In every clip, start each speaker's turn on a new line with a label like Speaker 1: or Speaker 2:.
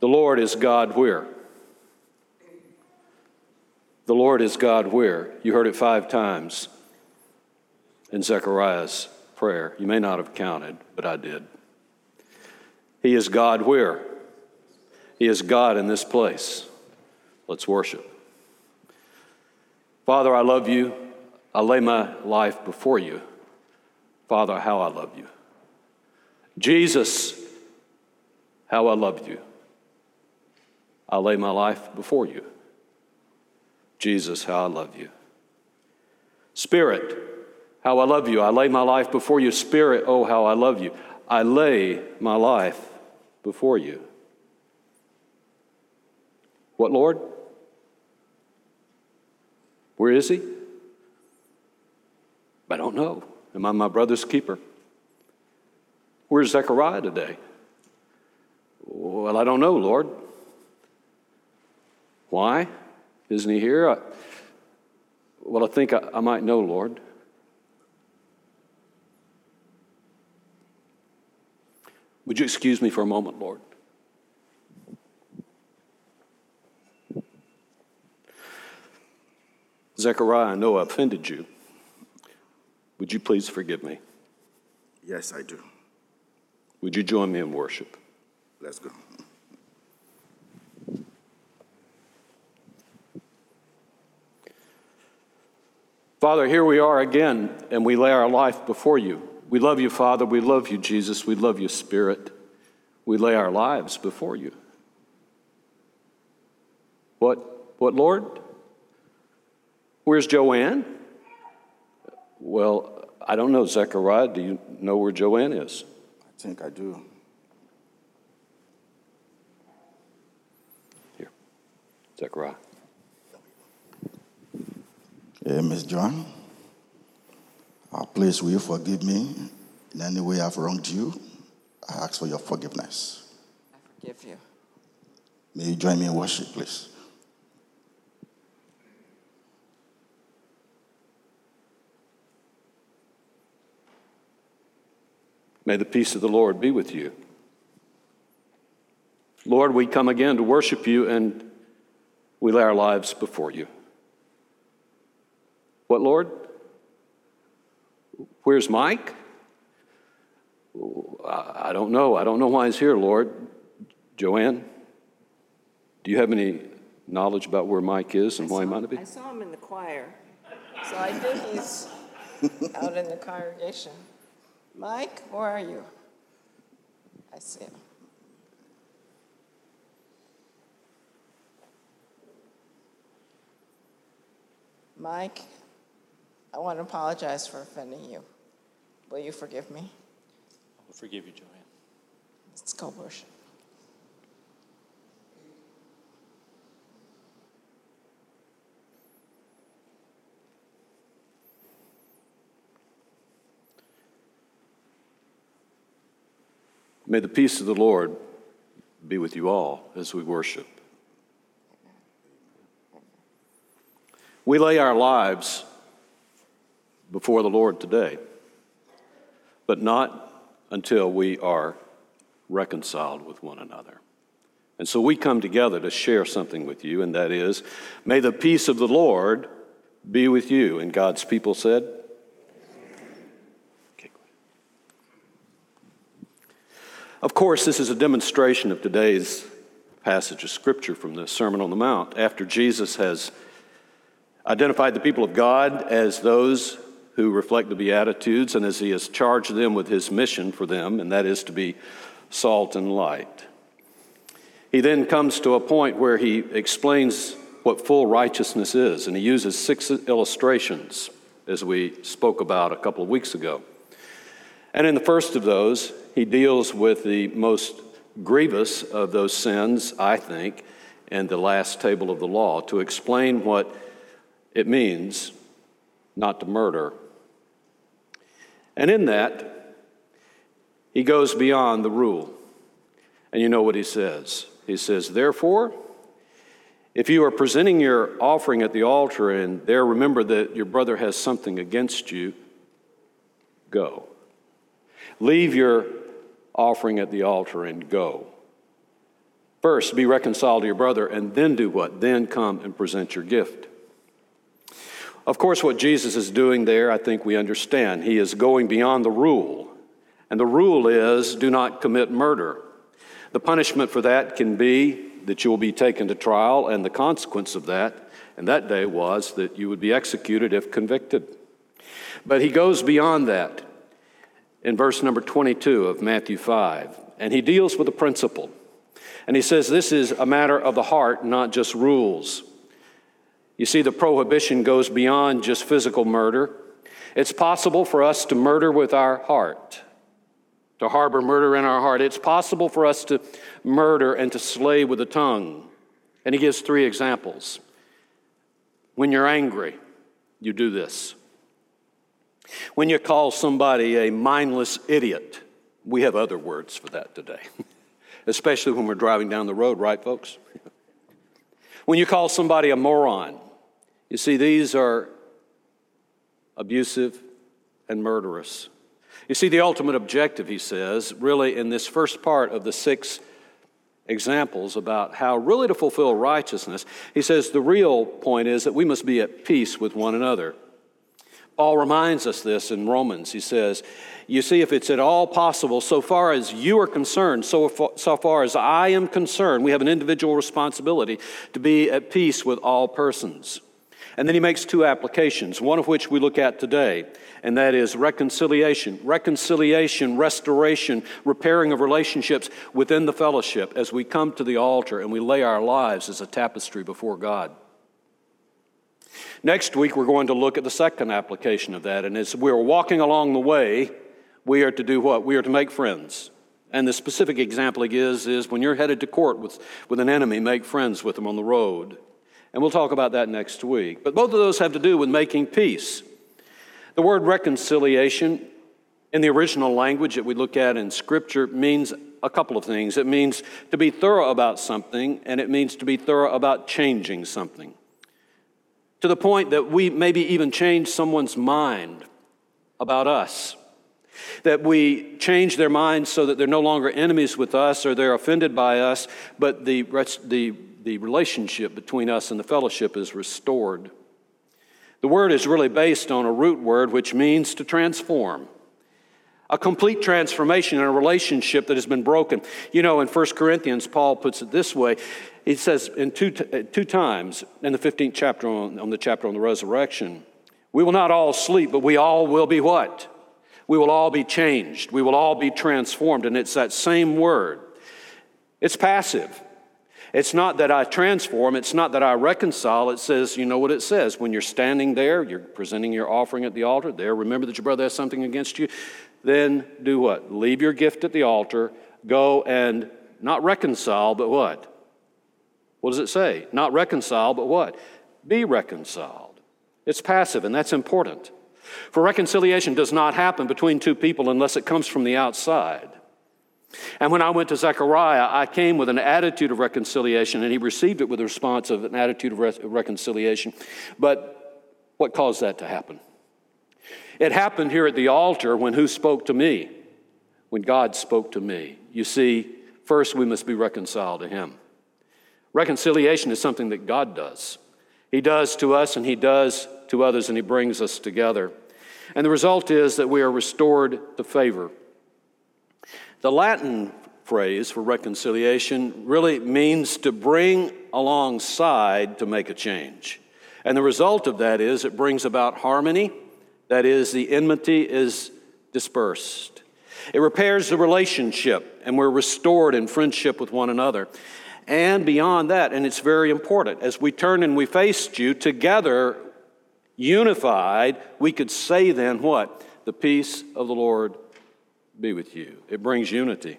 Speaker 1: The Lord is God where? The Lord is God where? You heard it five times in Zechariah's prayer. You may not have counted, but I did. He is God where? He is God in this place. Let's worship. Father, I love you. I lay my life before you. Father, how I love you. Jesus, how I love you. I lay my life before you. Jesus, how I love you. Spirit, how I love you. I lay my life before you. Spirit, oh, how I love you. I lay my life before you. What, Lord? Where is he? I don't know. Am I my brother's keeper? Where's Zechariah today? Well, I don't know, Lord. Why? Isn't he here? I, well, I think I, I might know, Lord. Would you excuse me for a moment, Lord? Zechariah, I know I offended you. Would you please forgive me?
Speaker 2: Yes, I do.
Speaker 1: Would you join me in worship?
Speaker 2: Let's go.
Speaker 1: Father, here we are again, and we lay our life before you. We love you, Father. We love you, Jesus. We love you, Spirit. We lay our lives before you. What, what, Lord? Where's Joanne? Well, I don't know, Zechariah. Do you know where Joanne is?
Speaker 2: I think I do.
Speaker 1: Here, Zechariah.
Speaker 2: Hey, Miss John. Uh, please, will you forgive me in any way I've wronged you? I ask for your forgiveness.
Speaker 3: I forgive you.
Speaker 2: May you join me in worship, please?
Speaker 1: May the peace of the Lord be with you. Lord, we come again to worship you and we lay our lives before you. What, Lord? Where's Mike? I don't know. I don't know why he's here, Lord. Joanne, do you have any knowledge about where Mike is and why he might be?
Speaker 3: I saw him in the choir, so I think he's out in the congregation. Mike, where are you? I see him. Mike, I want to apologize for offending you. Will you forgive me?
Speaker 4: I will forgive you, Joanne.
Speaker 3: Let's go worship.
Speaker 1: May the peace of the Lord be with you all as we worship. We lay our lives before the Lord today, but not until we are reconciled with one another. And so we come together to share something with you, and that is, may the peace of the Lord be with you. And God's people said, Of course, this is a demonstration of today's passage of Scripture from the Sermon on the Mount. After Jesus has identified the people of God as those who reflect the Beatitudes, and as he has charged them with his mission for them, and that is to be salt and light. He then comes to a point where he explains what full righteousness is, and he uses six illustrations, as we spoke about a couple of weeks ago. And in the first of those, he deals with the most grievous of those sins, I think, in the last table of the law to explain what it means not to murder. And in that, he goes beyond the rule. And you know what he says? He says, Therefore, if you are presenting your offering at the altar and there remember that your brother has something against you, go. Leave your offering at the altar and go. First, be reconciled to your brother, and then do what? Then come and present your gift. Of course, what Jesus is doing there, I think we understand. He is going beyond the rule. And the rule is do not commit murder. The punishment for that can be that you will be taken to trial, and the consequence of that, and that day was that you would be executed if convicted. But he goes beyond that in verse number 22 of Matthew 5, and he deals with a principle. And he says this is a matter of the heart, not just rules. You see, the prohibition goes beyond just physical murder. It's possible for us to murder with our heart, to harbor murder in our heart. It's possible for us to murder and to slay with the tongue. And he gives three examples. When you're angry, you do this. When you call somebody a mindless idiot, we have other words for that today, especially when we're driving down the road, right, folks? when you call somebody a moron, you see, these are abusive and murderous. You see, the ultimate objective, he says, really in this first part of the six examples about how really to fulfill righteousness, he says the real point is that we must be at peace with one another. Paul reminds us this in Romans. He says, You see, if it's at all possible, so far as you are concerned, so far, so far as I am concerned, we have an individual responsibility to be at peace with all persons. And then he makes two applications, one of which we look at today, and that is reconciliation. Reconciliation, restoration, repairing of relationships within the fellowship as we come to the altar and we lay our lives as a tapestry before God. Next week, we're going to look at the second application of that. And as we're walking along the way, we are to do what? We are to make friends. And the specific example he gives is when you're headed to court with, with an enemy, make friends with them on the road. And we'll talk about that next week. But both of those have to do with making peace. The word reconciliation in the original language that we look at in Scripture means a couple of things. It means to be thorough about something, and it means to be thorough about changing something to the point that we maybe even change someone's mind about us. That we change their minds so that they're no longer enemies with us or they're offended by us, but the, the, the relationship between us and the fellowship is restored. The word is really based on a root word which means to transform. A complete transformation in a relationship that has been broken. You know, in 1 Corinthians, Paul puts it this way he says in two, two times in the 15th chapter on, on the chapter on the resurrection, we will not all sleep, but we all will be what? We will all be changed. We will all be transformed. And it's that same word. It's passive. It's not that I transform, it's not that I reconcile. It says, you know what it says. When you're standing there, you're presenting your offering at the altar, there, remember that your brother has something against you. Then do what? Leave your gift at the altar, go and not reconcile, but what? What does it say? Not reconcile, but what? Be reconciled. It's passive, and that's important. For reconciliation does not happen between two people unless it comes from the outside. And when I went to Zechariah, I came with an attitude of reconciliation, and he received it with a response of an attitude of re- reconciliation. But what caused that to happen? It happened here at the altar when who spoke to me? When God spoke to me. You see, first we must be reconciled to him. Reconciliation is something that God does. He does to us and He does to others, and He brings us together. And the result is that we are restored to favor. The Latin phrase for reconciliation really means to bring alongside to make a change. And the result of that is it brings about harmony, that is, the enmity is dispersed. It repairs the relationship, and we're restored in friendship with one another and beyond that. And it's very important. As we turn and we faced you together, unified, we could say then what? The peace of the Lord be with you. It brings unity.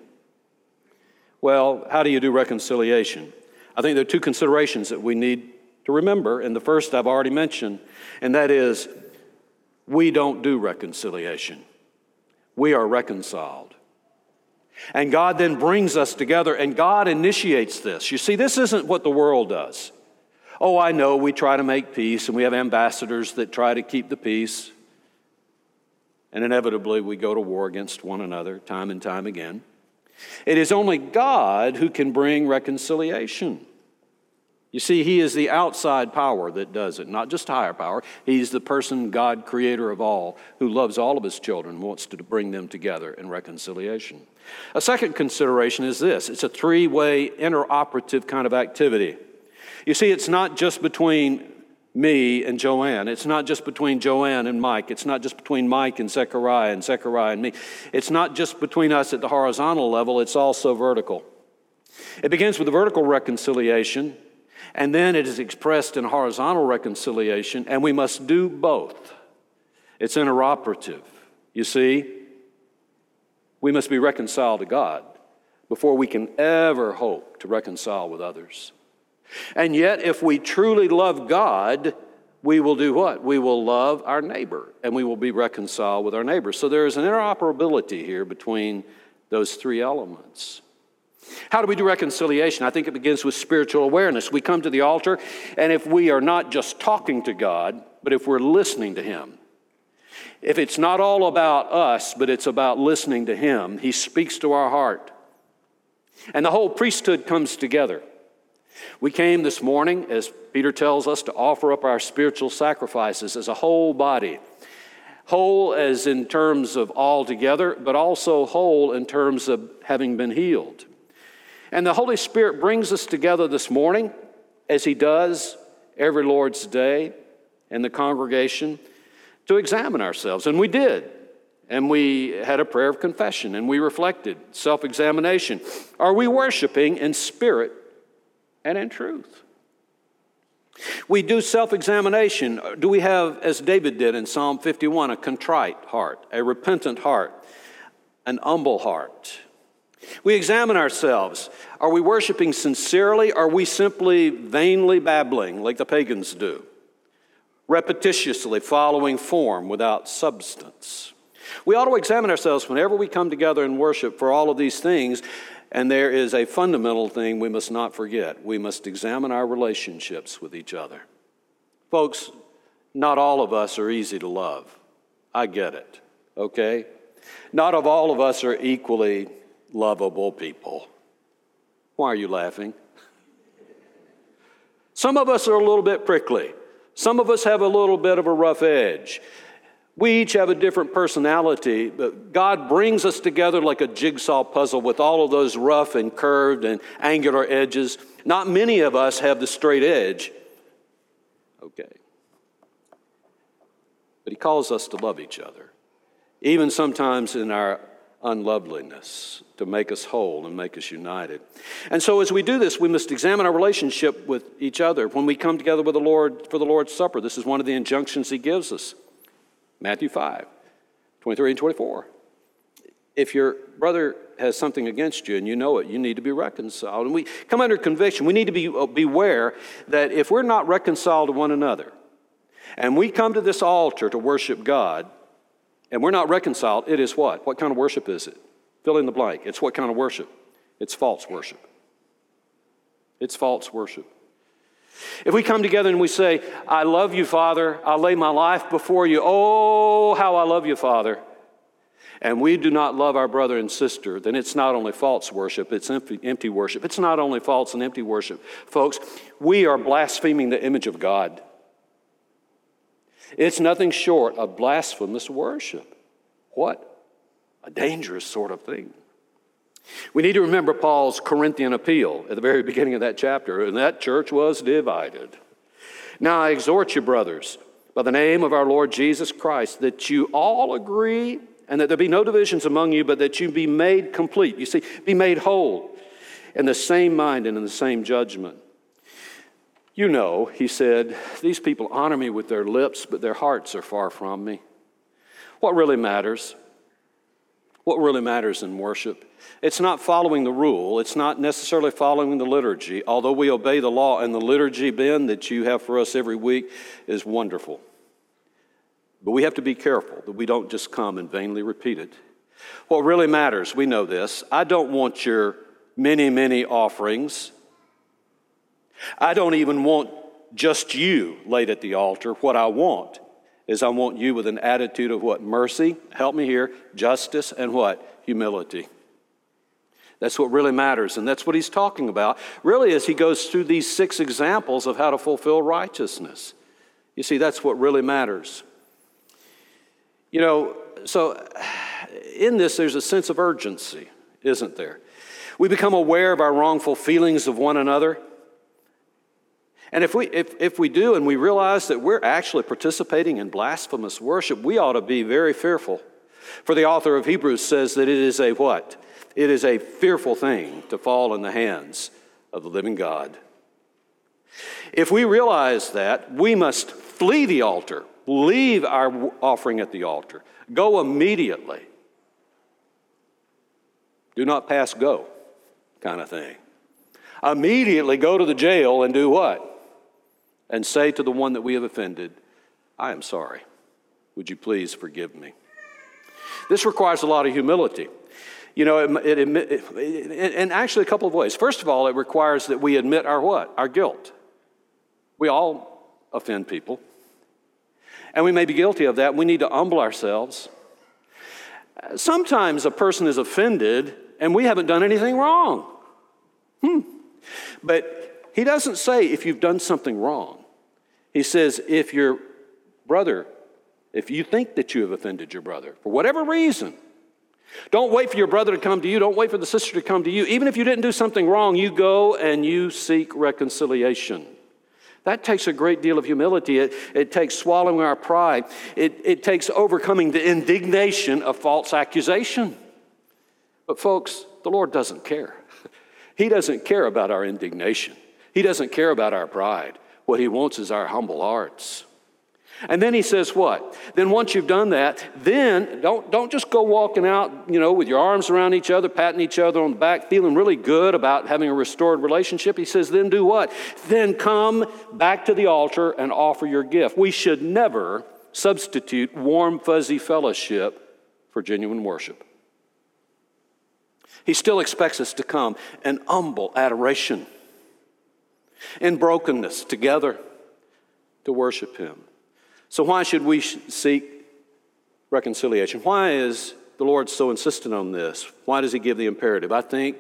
Speaker 1: Well, how do you do reconciliation? I think there are two considerations that we need to remember. And the first I've already mentioned, and that is we don't do reconciliation, we are reconciled. And God then brings us together, and God initiates this. You see, this isn't what the world does. Oh, I know we try to make peace, and we have ambassadors that try to keep the peace. And inevitably, we go to war against one another time and time again. It is only God who can bring reconciliation. You see, He is the outside power that does it, not just higher power. He's the person, God, creator of all, who loves all of His children, wants to bring them together in reconciliation. A second consideration is this it's a three way interoperative kind of activity. You see, it's not just between me and Joanne. It's not just between Joanne and Mike. It's not just between Mike and Zechariah and Zechariah and me. It's not just between us at the horizontal level, it's also vertical. It begins with the vertical reconciliation, and then it is expressed in horizontal reconciliation, and we must do both. It's interoperative. You see, we must be reconciled to God before we can ever hope to reconcile with others. And yet, if we truly love God, we will do what? We will love our neighbor and we will be reconciled with our neighbor. So there is an interoperability here between those three elements. How do we do reconciliation? I think it begins with spiritual awareness. We come to the altar, and if we are not just talking to God, but if we're listening to Him, if it's not all about us, but it's about listening to Him, He speaks to our heart. And the whole priesthood comes together. We came this morning, as Peter tells us, to offer up our spiritual sacrifices as a whole body. Whole as in terms of all together, but also whole in terms of having been healed. And the Holy Spirit brings us together this morning, as He does every Lord's Day in the congregation, to examine ourselves. And we did. And we had a prayer of confession and we reflected, self examination. Are we worshiping in spirit and in truth. We do self examination. Do we have, as David did in Psalm 51, a contrite heart, a repentant heart, an humble heart? We examine ourselves. Are we worshiping sincerely? Are we simply vainly babbling like the pagans do? Repetitiously following form without substance. We ought to examine ourselves whenever we come together and worship for all of these things and there is a fundamental thing we must not forget we must examine our relationships with each other. Folks, not all of us are easy to love. I get it, okay? Not of all of us are equally lovable people. Why are you laughing? Some of us are a little bit prickly. Some of us have a little bit of a rough edge. We each have a different personality, but God brings us together like a jigsaw puzzle with all of those rough and curved and angular edges. Not many of us have the straight edge. Okay. But He calls us to love each other, even sometimes in our unloveliness, to make us whole and make us united. And so, as we do this, we must examine our relationship with each other. When we come together with the Lord for the Lord's Supper, this is one of the injunctions He gives us. Matthew 5, 23 and 24. If your brother has something against you and you know it, you need to be reconciled. And we come under conviction. We need to be uh, beware that if we're not reconciled to one another, and we come to this altar to worship God, and we're not reconciled, it is what? What kind of worship is it? Fill in the blank. It's what kind of worship? It's false worship. It's false worship. If we come together and we say, I love you, Father, I lay my life before you, oh, how I love you, Father, and we do not love our brother and sister, then it's not only false worship, it's empty, worship. It's not only false and empty worship. Folks, we are blaspheming the image of God. It's nothing short of blasphemous worship. What? A dangerous sort of thing. We need to remember Paul's Corinthian appeal at the very beginning of that chapter, and that church was divided. Now I exhort you, brothers, by the name of our Lord Jesus Christ, that you all agree and that there be no divisions among you, but that you be made complete. You see, be made whole in the same mind and in the same judgment. You know, he said, these people honor me with their lips, but their hearts are far from me. What really matters? What really matters in worship it's not following the rule. It's not necessarily following the liturgy, although we obey the law, and the liturgy, Ben, that you have for us every week is wonderful. But we have to be careful that we don't just come and vainly repeat it. What really matters, we know this. I don't want your many, many offerings. I don't even want just you laid at the altar. What I want is I want you with an attitude of what? Mercy, help me here, justice, and what? Humility. That's what really matters. And that's what he's talking about, really, as he goes through these six examples of how to fulfill righteousness. You see, that's what really matters. You know, so in this, there's a sense of urgency, isn't there? We become aware of our wrongful feelings of one another. And if we, if, if we do and we realize that we're actually participating in blasphemous worship, we ought to be very fearful. For the author of Hebrews says that it is a what? It is a fearful thing to fall in the hands of the living God. If we realize that, we must flee the altar, leave our offering at the altar, go immediately. Do not pass go, kind of thing. Immediately go to the jail and do what? And say to the one that we have offended, I am sorry. Would you please forgive me? This requires a lot of humility. You know, it, it, it, and actually a couple of ways. First of all, it requires that we admit our what? Our guilt. We all offend people. And we may be guilty of that. We need to humble ourselves. Sometimes a person is offended and we haven't done anything wrong. Hmm. But he doesn't say if you've done something wrong. He says if your brother, if you think that you have offended your brother for whatever reason, don't wait for your brother to come to you. Don't wait for the sister to come to you. Even if you didn't do something wrong, you go and you seek reconciliation. That takes a great deal of humility. It, it takes swallowing our pride. It, it takes overcoming the indignation of false accusation. But, folks, the Lord doesn't care. He doesn't care about our indignation, He doesn't care about our pride. What He wants is our humble hearts. And then he says what? Then once you've done that, then don't, don't just go walking out, you know, with your arms around each other, patting each other on the back, feeling really good about having a restored relationship. He says, then do what? Then come back to the altar and offer your gift. We should never substitute warm, fuzzy fellowship for genuine worship. He still expects us to come in humble adoration, in brokenness together to worship Him. So, why should we seek reconciliation? Why is the Lord so insistent on this? Why does He give the imperative? I think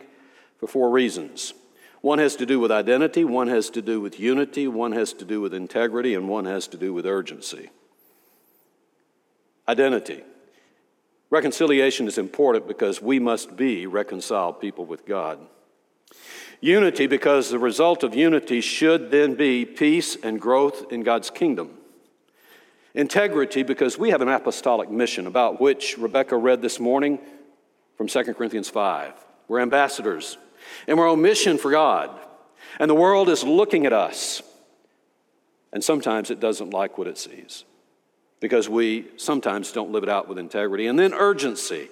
Speaker 1: for four reasons. One has to do with identity, one has to do with unity, one has to do with integrity, and one has to do with urgency. Identity. Reconciliation is important because we must be reconciled people with God. Unity, because the result of unity should then be peace and growth in God's kingdom. Integrity, because we have an apostolic mission about which Rebecca read this morning from 2 Corinthians 5. We're ambassadors, and we're on mission for God, and the world is looking at us, and sometimes it doesn't like what it sees because we sometimes don't live it out with integrity. And then urgency.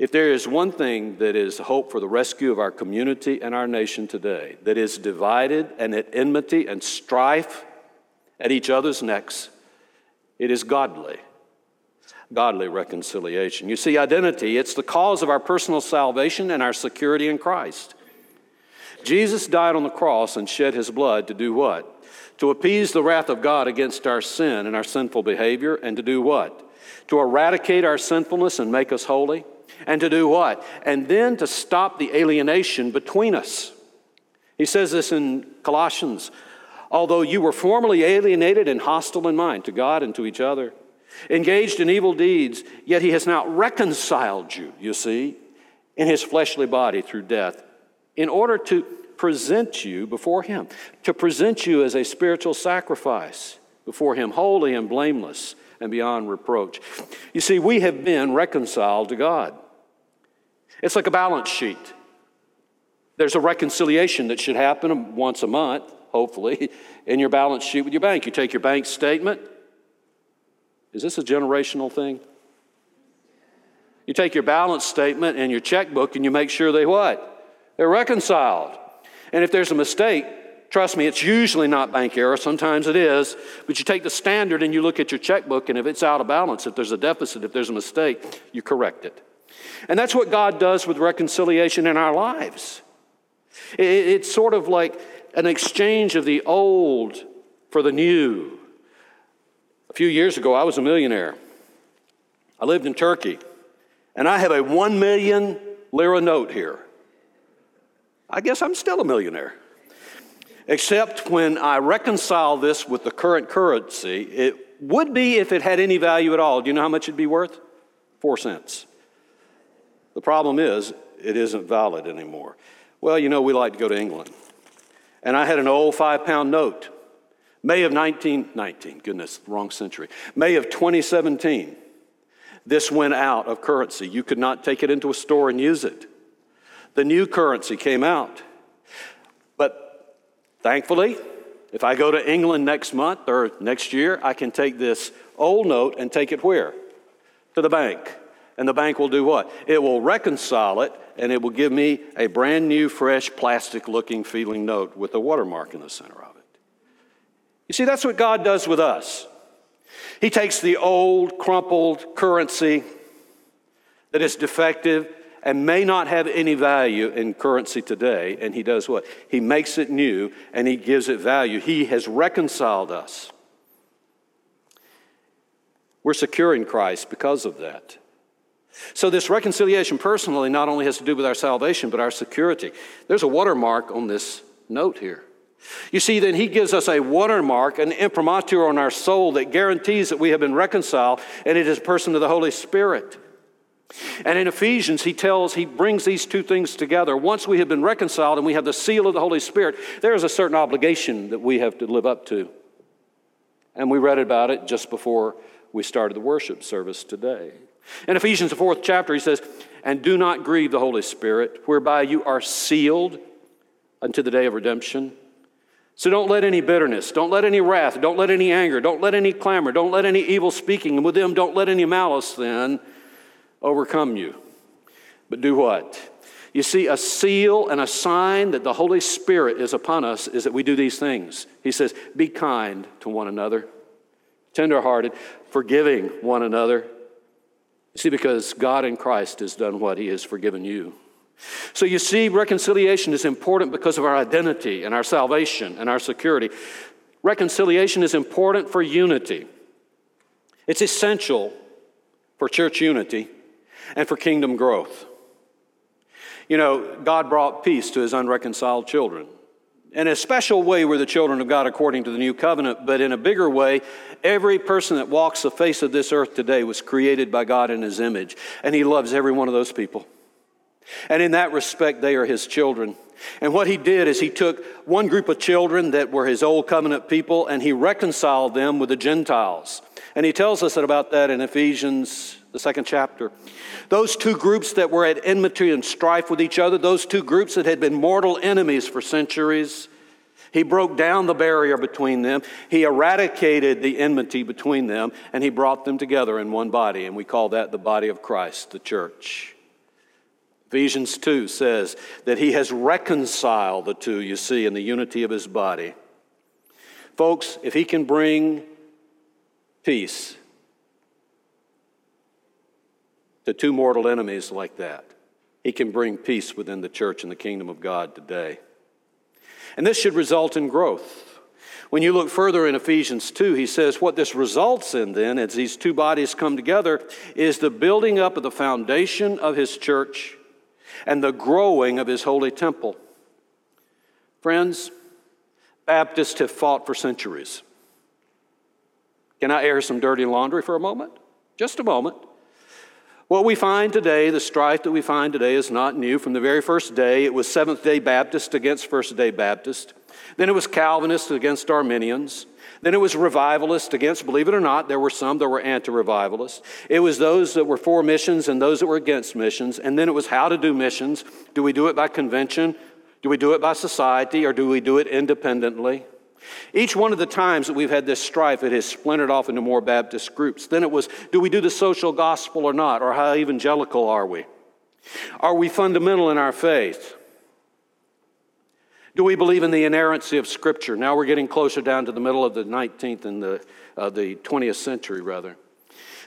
Speaker 1: If there is one thing that is hope for the rescue of our community and our nation today, that is divided and at enmity and strife at each other's necks, it is godly, godly reconciliation. You see, identity, it's the cause of our personal salvation and our security in Christ. Jesus died on the cross and shed his blood to do what? To appease the wrath of God against our sin and our sinful behavior, and to do what? To eradicate our sinfulness and make us holy. And to do what? And then to stop the alienation between us. He says this in Colossians although you were formerly alienated and hostile in mind to God and to each other, engaged in evil deeds, yet he has now reconciled you, you see, in his fleshly body through death, in order to present you before him, to present you as a spiritual sacrifice before him, holy and blameless and beyond reproach. You see, we have been reconciled to God. It's like a balance sheet. There's a reconciliation that should happen once a month hopefully, in your balance sheet with your bank. You take your bank statement. Is this a generational thing? You take your balance statement and your checkbook and you make sure they what? They're reconciled. And if there's a mistake, trust me, it's usually not bank error, sometimes it is, but you take the standard and you look at your checkbook, and if it's out of balance, if there's a deficit, if there's a mistake, you correct it. And that's what God does with reconciliation in our lives. It's sort of like an exchange of the old for the new. A few years ago, I was a millionaire. I lived in Turkey, and I have a 1 million lira note here. I guess I'm still a millionaire. Except when I reconcile this with the current currency, it would be if it had any value at all. Do you know how much it'd be worth? Four cents. The problem is, it isn't valid anymore. Well, you know, we like to go to England. And I had an old five pound note, May of 1919, goodness, wrong century, May of 2017. This went out of currency. You could not take it into a store and use it. The new currency came out. But thankfully, if I go to England next month or next year, I can take this old note and take it where? To the bank. And the bank will do what? It will reconcile it and it will give me a brand new, fresh, plastic looking, feeling note with a watermark in the center of it. You see, that's what God does with us. He takes the old, crumpled currency that is defective and may not have any value in currency today, and He does what? He makes it new and He gives it value. He has reconciled us. We're secure in Christ because of that. So, this reconciliation personally not only has to do with our salvation, but our security. There's a watermark on this note here. You see, then he gives us a watermark, an imprimatur on our soul that guarantees that we have been reconciled, and it is a person of the Holy Spirit. And in Ephesians, he tells, he brings these two things together. Once we have been reconciled and we have the seal of the Holy Spirit, there is a certain obligation that we have to live up to. And we read about it just before we started the worship service today. In Ephesians, the fourth chapter, he says, And do not grieve the Holy Spirit, whereby you are sealed unto the day of redemption. So don't let any bitterness, don't let any wrath, don't let any anger, don't let any clamor, don't let any evil speaking, and with them don't let any malice then overcome you. But do what? You see, a seal and a sign that the Holy Spirit is upon us is that we do these things. He says, Be kind to one another, tenderhearted, forgiving one another See, because God in Christ has done what? He has forgiven you. So you see, reconciliation is important because of our identity and our salvation and our security. Reconciliation is important for unity. It's essential for church unity and for kingdom growth. You know, God brought peace to his unreconciled children. In a special way, we're the children of God according to the new covenant, but in a bigger way, every person that walks the face of this earth today was created by God in his image, and he loves every one of those people. And in that respect, they are his children. And what he did is he took one group of children that were his old covenant people and he reconciled them with the Gentiles. And he tells us about that in Ephesians, the second chapter. Those two groups that were at enmity and strife with each other, those two groups that had been mortal enemies for centuries, he broke down the barrier between them. He eradicated the enmity between them, and he brought them together in one body. And we call that the body of Christ, the church. Ephesians 2 says that he has reconciled the two, you see, in the unity of his body. Folks, if he can bring peace to two mortal enemies like that. He can bring peace within the church and the kingdom of God today. And this should result in growth. When you look further in Ephesians 2, he says what this results in then, as these two bodies come together, is the building up of the foundation of his church and the growing of his holy temple. Friends, Baptists have fought for centuries. Can I air some dirty laundry for a moment? Just a moment. What we find today, the strife that we find today, is not new. From the very first day, it was Seventh day Baptist against First day Baptist. Then it was Calvinist against Arminians. Then it was revivalist against, believe it or not, there were some that were anti revivalists. It was those that were for missions and those that were against missions. And then it was how to do missions. Do we do it by convention? Do we do it by society? Or do we do it independently? Each one of the times that we've had this strife, it has splintered off into more Baptist groups. Then it was do we do the social gospel or not? Or how evangelical are we? Are we fundamental in our faith? Do we believe in the inerrancy of Scripture? Now we're getting closer down to the middle of the 19th and the, uh, the 20th century, rather.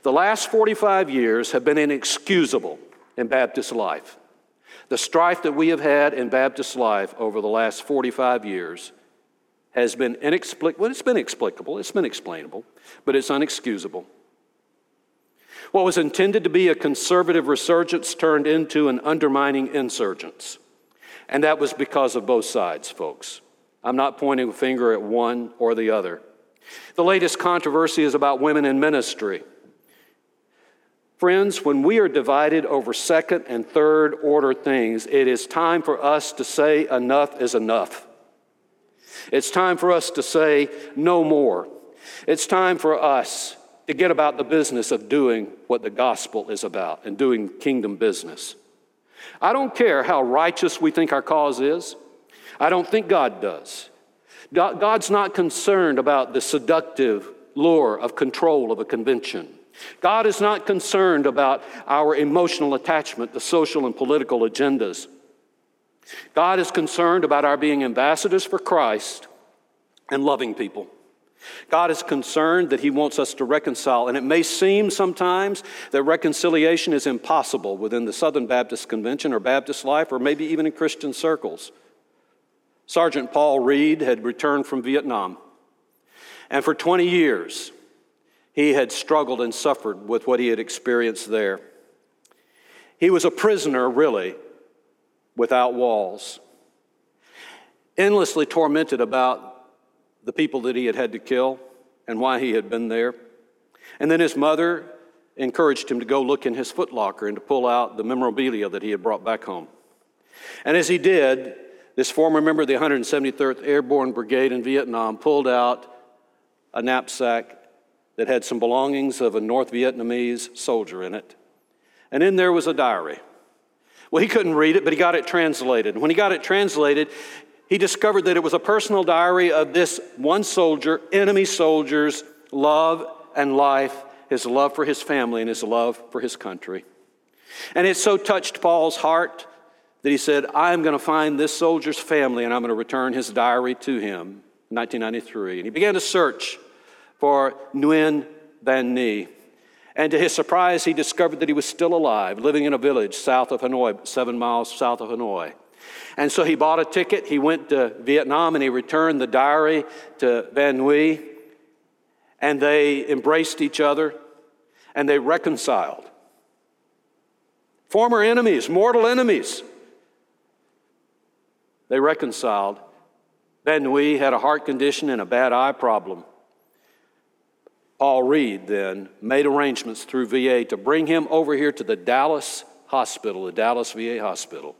Speaker 1: The last 45 years have been inexcusable in Baptist life. The strife that we have had in Baptist life over the last 45 years has been inexplicable. Well, it's been explicable, it's been explainable, but it's unexcusable. What was intended to be a conservative resurgence turned into an undermining insurgence. And that was because of both sides, folks. I'm not pointing a finger at one or the other. The latest controversy is about women in ministry. Friends, when we are divided over second and third order things, it is time for us to say enough is enough. It's time for us to say no more. It's time for us to get about the business of doing what the gospel is about and doing kingdom business. I don't care how righteous we think our cause is, I don't think God does. God's not concerned about the seductive lure of control of a convention. God is not concerned about our emotional attachment to social and political agendas. God is concerned about our being ambassadors for Christ and loving people. God is concerned that He wants us to reconcile, and it may seem sometimes that reconciliation is impossible within the Southern Baptist Convention or Baptist life, or maybe even in Christian circles. Sergeant Paul Reed had returned from Vietnam, and for 20 years, he had struggled and suffered with what he had experienced there. He was a prisoner, really, without walls, endlessly tormented about the people that he had had to kill and why he had been there. And then his mother encouraged him to go look in his footlocker and to pull out the memorabilia that he had brought back home. And as he did, this former member of the 173rd Airborne Brigade in Vietnam pulled out a knapsack that had some belongings of a North Vietnamese soldier in it. And in there was a diary. Well, he couldn't read it, but he got it translated. When he got it translated, he discovered that it was a personal diary of this one soldier, enemy soldier's love and life, his love for his family, and his love for his country. And it so touched Paul's heart that he said, I'm going to find this soldier's family and I'm going to return his diary to him. 1993. And he began to search for Nguyen Van Nhi. And to his surprise, he discovered that he was still alive, living in a village south of Hanoi, seven miles south of Hanoi. And so he bought a ticket. He went to Vietnam and he returned the diary to Van Nui. And they embraced each other and they reconciled. Former enemies, mortal enemies. They reconciled. Van Nui had a heart condition and a bad eye problem. Paul Reed then made arrangements through VA to bring him over here to the Dallas hospital, the Dallas VA hospital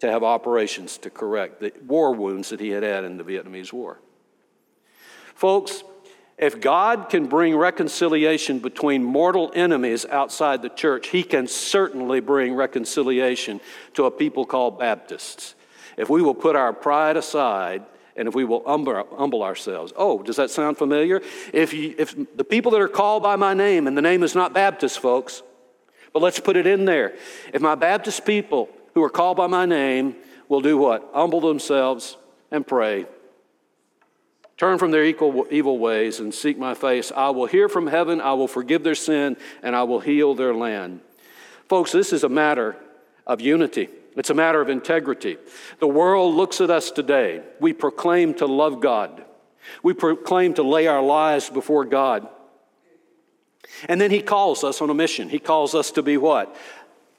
Speaker 1: to have operations to correct the war wounds that he had had in the Vietnamese War. Folks, if God can bring reconciliation between mortal enemies outside the church, He can certainly bring reconciliation to a people called Baptists. If we will put our pride aside and if we will humble, ourselves. Oh, does that sound familiar? If, you, if the people that are called by my name, and the name is not Baptist, folks, but let's put it in there. If my Baptist people who are called by my name will do what? Humble themselves and pray. Turn from their equal, evil ways and seek my face. I will hear from heaven, I will forgive their sin, and I will heal their land. Folks, this is a matter of unity. It's a matter of integrity. The world looks at us today. We proclaim to love God. We proclaim to lay our lives before God. And then he calls us on a mission. He calls us to be what?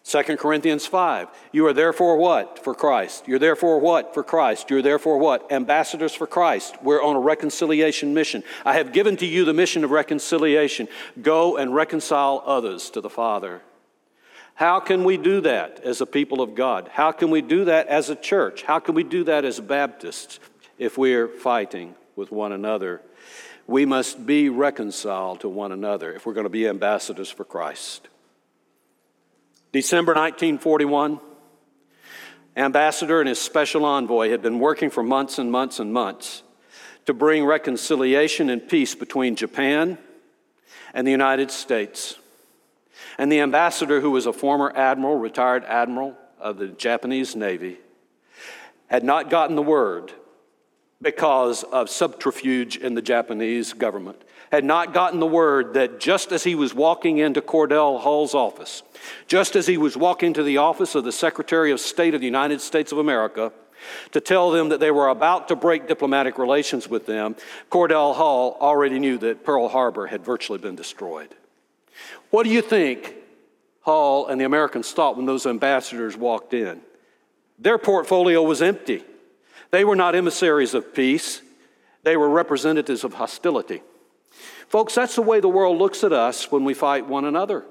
Speaker 1: 2 Corinthians 5. You are therefore what? For Christ. You're therefore what? For Christ. You're therefore what? Ambassadors for Christ. We're on a reconciliation mission. I have given to you the mission of reconciliation. Go and reconcile others to the Father. How can we do that as a people of God? How can we do that as a church? How can we do that as Baptists if we're fighting with one another? We must be reconciled to one another if we're going to be ambassadors for Christ. December 1941, ambassador and his special envoy had been working for months and months and months to bring reconciliation and peace between Japan and the United States. And the ambassador, who was a former admiral, retired admiral of the Japanese Navy, had not gotten the word because of subterfuge in the Japanese government had not gotten the word that just as he was walking into Cordell Hull's office, just as he was walking to the office of the Secretary of State of the United States of America, to tell them that they were about to break diplomatic relations with them, Cordell Hull already knew that Pearl Harbor had virtually been destroyed. What do you think Hull and the Americans thought when those ambassadors walked in? Their portfolio was empty. They were not emissaries of peace, they were representatives of hostility. Folks, that's the way the world looks at us when we fight one another.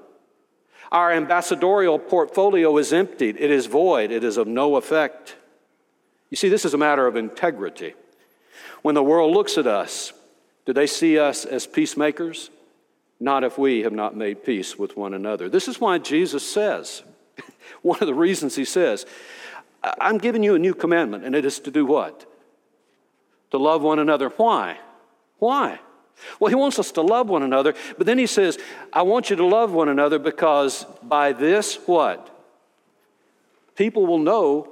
Speaker 1: Our ambassadorial portfolio is emptied, it is void, it is of no effect. You see, this is a matter of integrity. When the world looks at us, do they see us as peacemakers? Not if we have not made peace with one another. This is why Jesus says, one of the reasons he says, I'm giving you a new commandment, and it is to do what? To love one another. Why? Why? Well, he wants us to love one another, but then he says, I want you to love one another because by this, what? People will know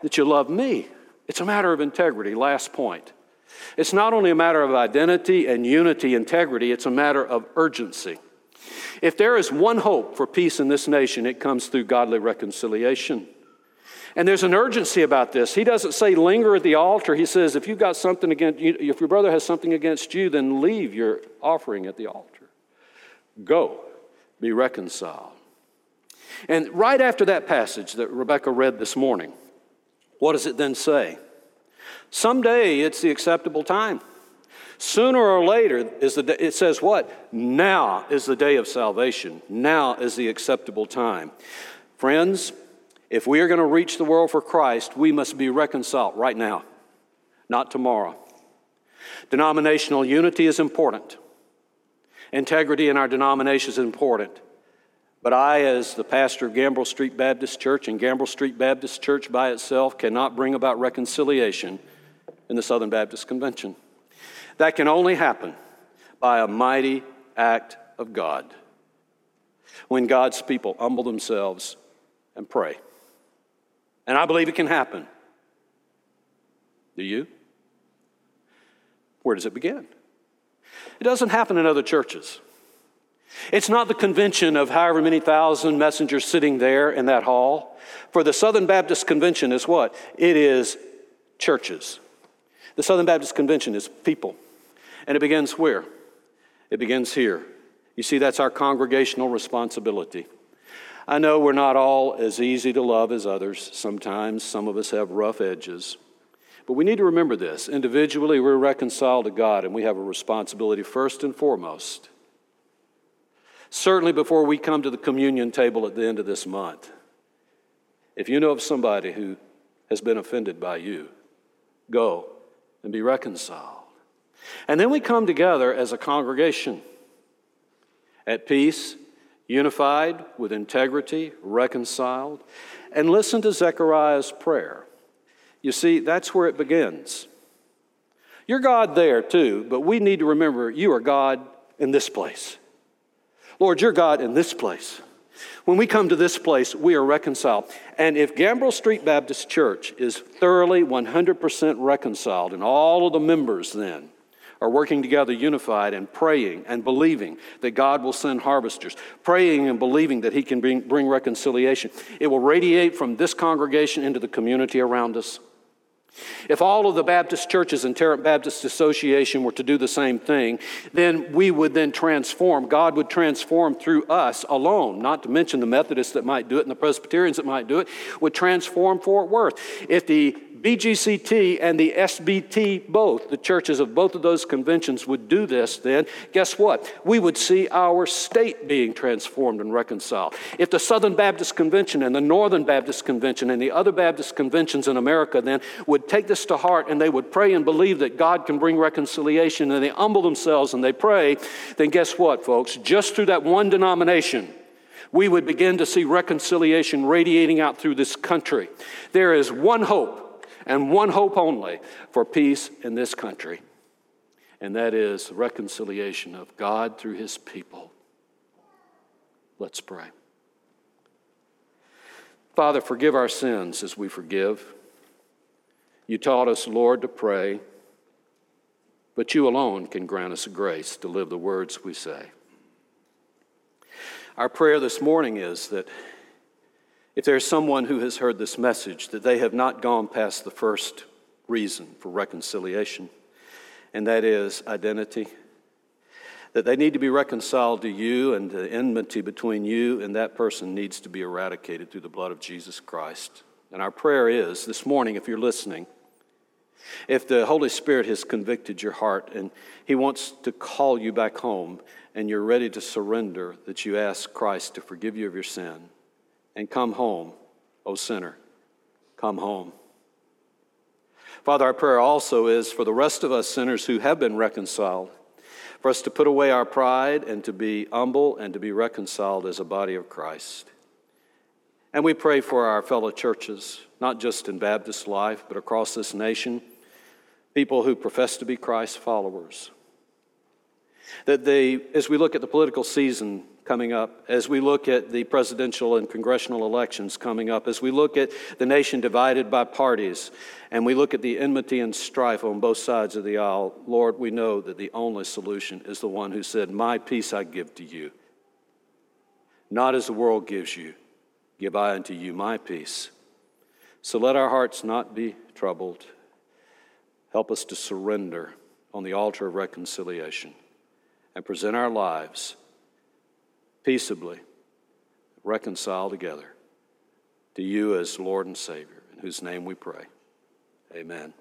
Speaker 1: that you love me. It's a matter of integrity. Last point. It's not only a matter of identity and unity, integrity, it's a matter of urgency. If there is one hope for peace in this nation, it comes through godly reconciliation. And there's an urgency about this. He doesn't say linger at the altar. He says if you've got something against you, if your brother has something against you, then leave your offering at the altar. Go, be reconciled. And right after that passage that Rebecca read this morning, what does it then say? Someday it's the acceptable time. Sooner or later is the day, it says what? Now is the day of salvation. Now is the acceptable time. Friends, if we are going to reach the world for Christ, we must be reconciled right now, not tomorrow. Denominational unity is important. Integrity in our denomination is important. But I, as the pastor of Gambrell Street Baptist Church, and Gambrell Street Baptist Church by itself cannot bring about reconciliation in the Southern Baptist Convention. That can only happen by a mighty act of God when God's people humble themselves and pray. And I believe it can happen. Do you? Where does it begin? It doesn't happen in other churches. It's not the convention of however many thousand messengers sitting there in that hall. For the Southern Baptist Convention is what? It is churches. The Southern Baptist Convention is people. And it begins where? It begins here. You see, that's our congregational responsibility. I know we're not all as easy to love as others. Sometimes some of us have rough edges. But we need to remember this. Individually, we're reconciled to God, and we have a responsibility first and foremost. Certainly, before we come to the communion table at the end of this month, if you know of somebody who has been offended by you, go and be reconciled. And then we come together as a congregation at peace unified with integrity, reconciled. And listen to Zechariah's prayer. You see, that's where it begins. You're God there too, but we need to remember you are God in this place. Lord, you're God in this place. When we come to this place, we are reconciled. And if Gambrell Street Baptist Church is thoroughly 100% reconciled, and all of the members then are working together unified and praying and believing that God will send harvesters, praying and believing that He can bring, bring reconciliation. It will radiate from this congregation into the community around us. If all of the Baptist churches and Tarrant Baptist Association were to do the same thing, then we would then transform. God would transform through us alone, not to mention the Methodists that might do it and the Presbyterians that might do it, would transform Fort Worth. If the BGCT and the SBT, both, the churches of both of those conventions would do this, then guess what? We would see our state being transformed and reconciled. If the Southern Baptist Convention and the Northern Baptist Convention and the other Baptist conventions in America then would take this to heart and they would pray and believe that God can bring reconciliation and they humble themselves and they pray, then guess what, folks? Just through that one denomination, we would begin to see reconciliation radiating out through this country. There is one hope and one hope only for peace in this country, and that is reconciliation of God through his people. Let's pray. Father, forgive our sins as we forgive. You taught us, Lord, to pray, but you alone can grant us grace to live the words we say. Our prayer this morning is that if there's someone who has heard this message, that they have not gone past the first reason for reconciliation, and that is identity. that they need to be reconciled to you, and the enmity between you and that person needs to be eradicated through the blood of Jesus Christ. And our prayer is this morning, if you're listening, if the Holy Spirit has convicted your heart and He wants to call you back home and you're ready to surrender, that you ask Christ to forgive you of your sin and come home, O sinner, come home. Father, our prayer also is for the rest of us sinners who have been reconciled, for us to put away our pride and to be humble and to be reconciled as a body of Christ. And we pray for our fellow churches, not just in Baptist life, but across this nation, people who profess to be Christ followers. That they, as we look at the political season coming up, as we look at the presidential and congressional elections coming up, as we look at the nation divided by parties, and we look at the enmity and strife on both sides of the aisle, Lord, we know that the only solution is the one who said, My peace I give to you. Not as the world gives you, give I unto you my peace. So let our hearts not be troubled. Help us to surrender on the altar of reconciliation and present our lives peaceably, reconciled together to you as Lord and Savior, in whose name we pray. Amen.